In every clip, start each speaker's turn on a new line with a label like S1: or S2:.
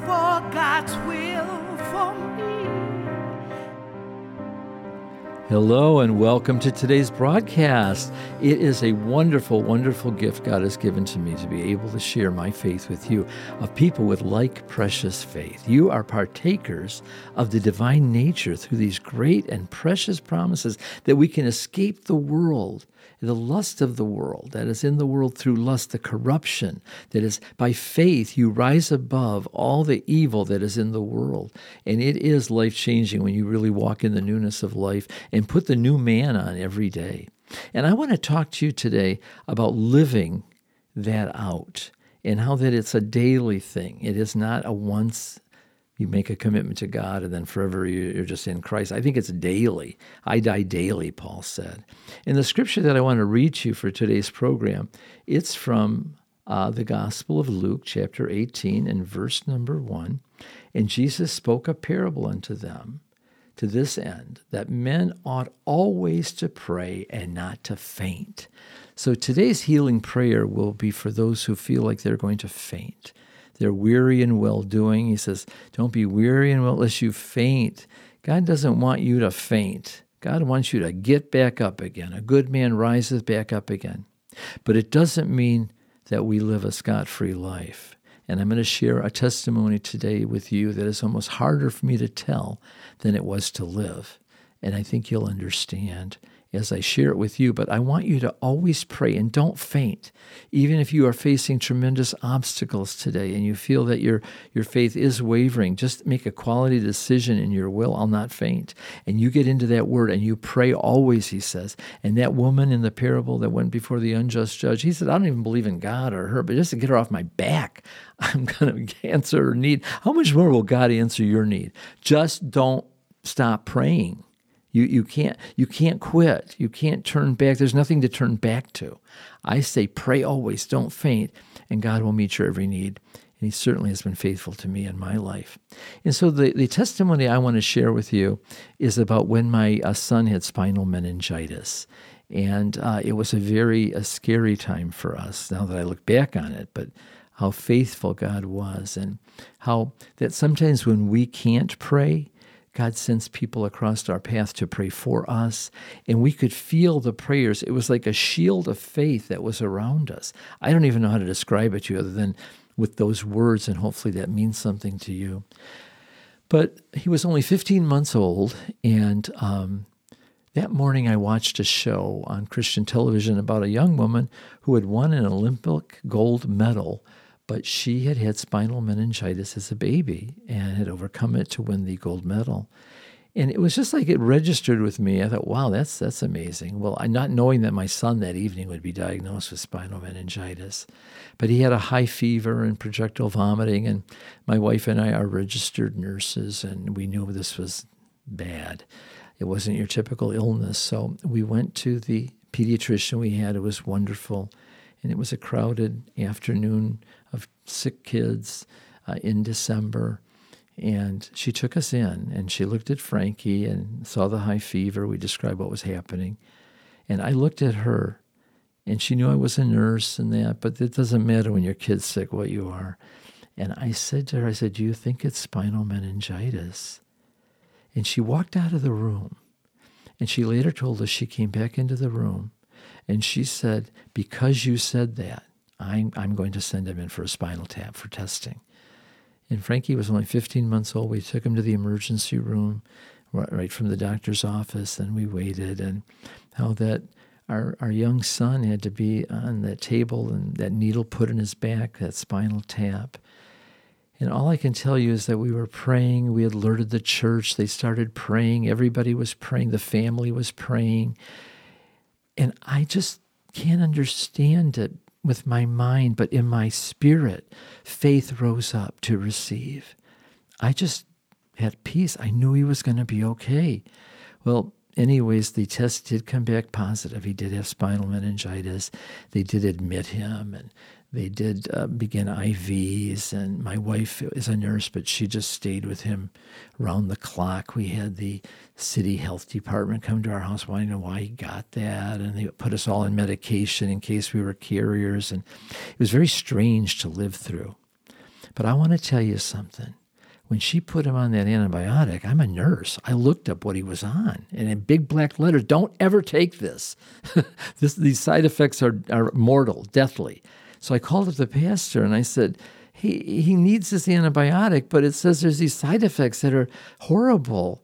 S1: for God's will for me.
S2: Hello and welcome to today's broadcast. It is a wonderful, wonderful gift God has given to me to be able to share my faith with you, of people with like precious faith. You are partakers of the divine nature through these great and precious promises that we can escape the world the lust of the world that is in the world through lust, the corruption that is by faith, you rise above all the evil that is in the world. And it is life changing when you really walk in the newness of life and put the new man on every day. And I want to talk to you today about living that out and how that it's a daily thing. It is not a once you make a commitment to God and then forever you're just in Christ. I think it's daily. I die daily, Paul said. In the scripture that I want to read to you for today's program, it's from uh, the Gospel of Luke, chapter 18, and verse number 1. And Jesus spoke a parable unto them to this end, that men ought always to pray and not to faint. So today's healing prayer will be for those who feel like they're going to faint. They're weary in well doing. He says, Don't be weary in well, lest you faint. God doesn't want you to faint. God wants you to get back up again. A good man rises back up again. But it doesn't mean that we live a scot free life. And I'm going to share a testimony today with you that is almost harder for me to tell than it was to live. And I think you'll understand as I share it with you, but I want you to always pray and don't faint. Even if you are facing tremendous obstacles today and you feel that your, your faith is wavering, just make a quality decision in your will. I'll not faint. And you get into that word and you pray always, he says. And that woman in the parable that went before the unjust judge, he said, I don't even believe in God or her, but just to get her off my back, I'm going to answer her need. How much more will God answer your need? Just don't stop praying. You, you, can't, you can't quit. You can't turn back. There's nothing to turn back to. I say, pray always, don't faint, and God will meet your every need. And He certainly has been faithful to me in my life. And so the, the testimony I want to share with you is about when my uh, son had spinal meningitis. And uh, it was a very a scary time for us now that I look back on it, but how faithful God was, and how that sometimes when we can't pray, God sends people across our path to pray for us, and we could feel the prayers. It was like a shield of faith that was around us. I don't even know how to describe it to you other than with those words, and hopefully that means something to you. But he was only 15 months old, and um, that morning I watched a show on Christian television about a young woman who had won an Olympic gold medal but she had had spinal meningitis as a baby and had overcome it to win the gold medal. And it was just like it registered with me. I thought, wow, that's that's amazing. Well, I'm not knowing that my son that evening would be diagnosed with spinal meningitis, but he had a high fever and projectile vomiting, and my wife and I are registered nurses, and we knew this was bad. It wasn't your typical illness, so we went to the pediatrician we had. It was wonderful, and it was a crowded afternoon of sick kids uh, in December. And she took us in and she looked at Frankie and saw the high fever. We described what was happening. And I looked at her and she knew I was a nurse and that, but it doesn't matter when your kid's sick what you are. And I said to her, I said, Do you think it's spinal meningitis? And she walked out of the room. And she later told us she came back into the room and she said, Because you said that, I'm, I'm going to send him in for a spinal tap for testing. And Frankie was only 15 months old. We took him to the emergency room right from the doctor's office, and we waited. And how that our, our young son had to be on that table and that needle put in his back, that spinal tap. And all I can tell you is that we were praying. We alerted the church. They started praying. Everybody was praying. The family was praying. And I just can't understand it with my mind, but in my spirit, faith rose up to receive. I just had peace. I knew he was going to be okay. Well, anyways, the test did come back positive. He did have spinal meningitis. They did admit him, and they did uh, begin IVs, and my wife is a nurse, but she just stayed with him around the clock. We had the city health department come to our house wanting to know why he got that, and they put us all in medication in case we were carriers, and it was very strange to live through. But I want to tell you something. When she put him on that antibiotic, I'm a nurse. I looked up what he was on, and in big black letters, don't ever take this. this these side effects are, are mortal, deathly. So I called up the pastor and I said, he, he needs this antibiotic, but it says there's these side effects that are horrible.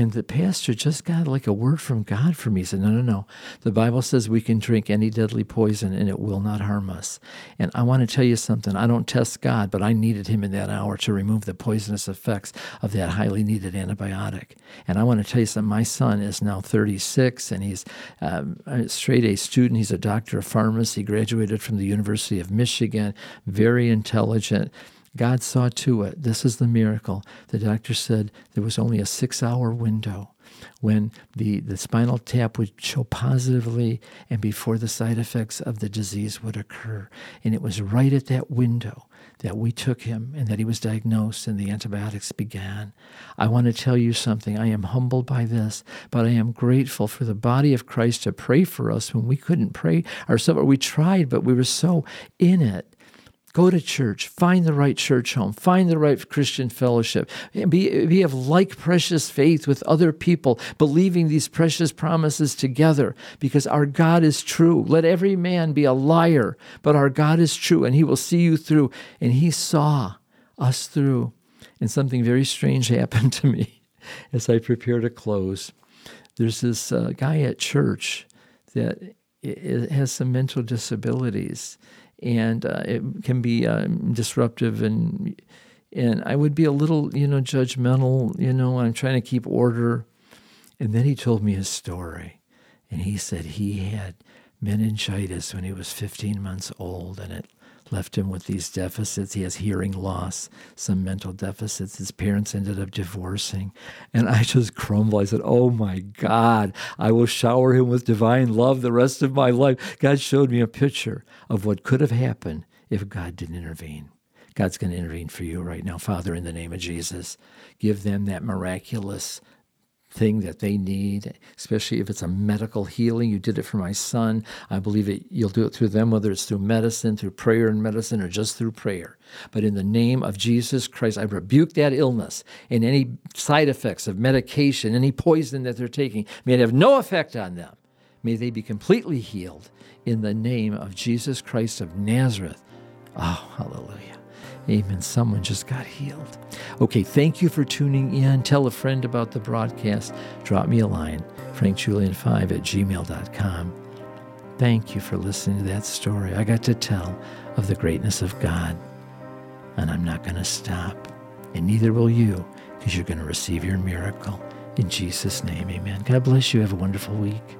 S2: And the pastor just got like a word from God for me. He said, No, no, no. The Bible says we can drink any deadly poison and it will not harm us. And I want to tell you something. I don't test God, but I needed him in that hour to remove the poisonous effects of that highly needed antibiotic. And I want to tell you something. My son is now 36 and he's um, a straight A student. He's a doctor of pharmacy, graduated from the University of Michigan, very intelligent God saw to it. This is the miracle. The doctor said there was only a six hour window when the, the spinal tap would show positively and before the side effects of the disease would occur. And it was right at that window that we took him and that he was diagnosed and the antibiotics began. I want to tell you something. I am humbled by this, but I am grateful for the body of Christ to pray for us when we couldn't pray ourselves. We tried, but we were so in it Go to church, find the right church home, find the right Christian fellowship, be, be of like precious faith with other people, believing these precious promises together, because our God is true. Let every man be a liar, but our God is true, and he will see you through. And he saw us through. And something very strange happened to me as I prepare to close. There's this uh, guy at church that has some mental disabilities and uh, it can be um, disruptive and and I would be a little you know judgmental you know I'm trying to keep order. And then he told me his story and he said he had meningitis when he was 15 months old and it left him with these deficits. He has hearing loss, some mental deficits. His parents ended up divorcing. And I just crumbled. I said, Oh my God, I will shower him with divine love the rest of my life. God showed me a picture of what could have happened if God didn't intervene. God's going to intervene for you right now. Father, in the name of Jesus, give them that miraculous thing that they need, especially if it's a medical healing. You did it for my son. I believe it, you'll do it through them, whether it's through medicine, through prayer and medicine, or just through prayer. But in the name of Jesus Christ, I rebuke that illness and any side effects of medication, any poison that they're taking. May it have no effect on them. May they be completely healed in the name of Jesus Christ of Nazareth. Oh, hallelujah. Amen. Someone just got healed. Okay, thank you for tuning in. Tell a friend about the broadcast. Drop me a line, frankjulian5 at gmail.com. Thank you for listening to that story. I got to tell of the greatness of God. And I'm not going to stop. And neither will you, because you're going to receive your miracle. In Jesus' name, amen. God bless you. Have a wonderful week.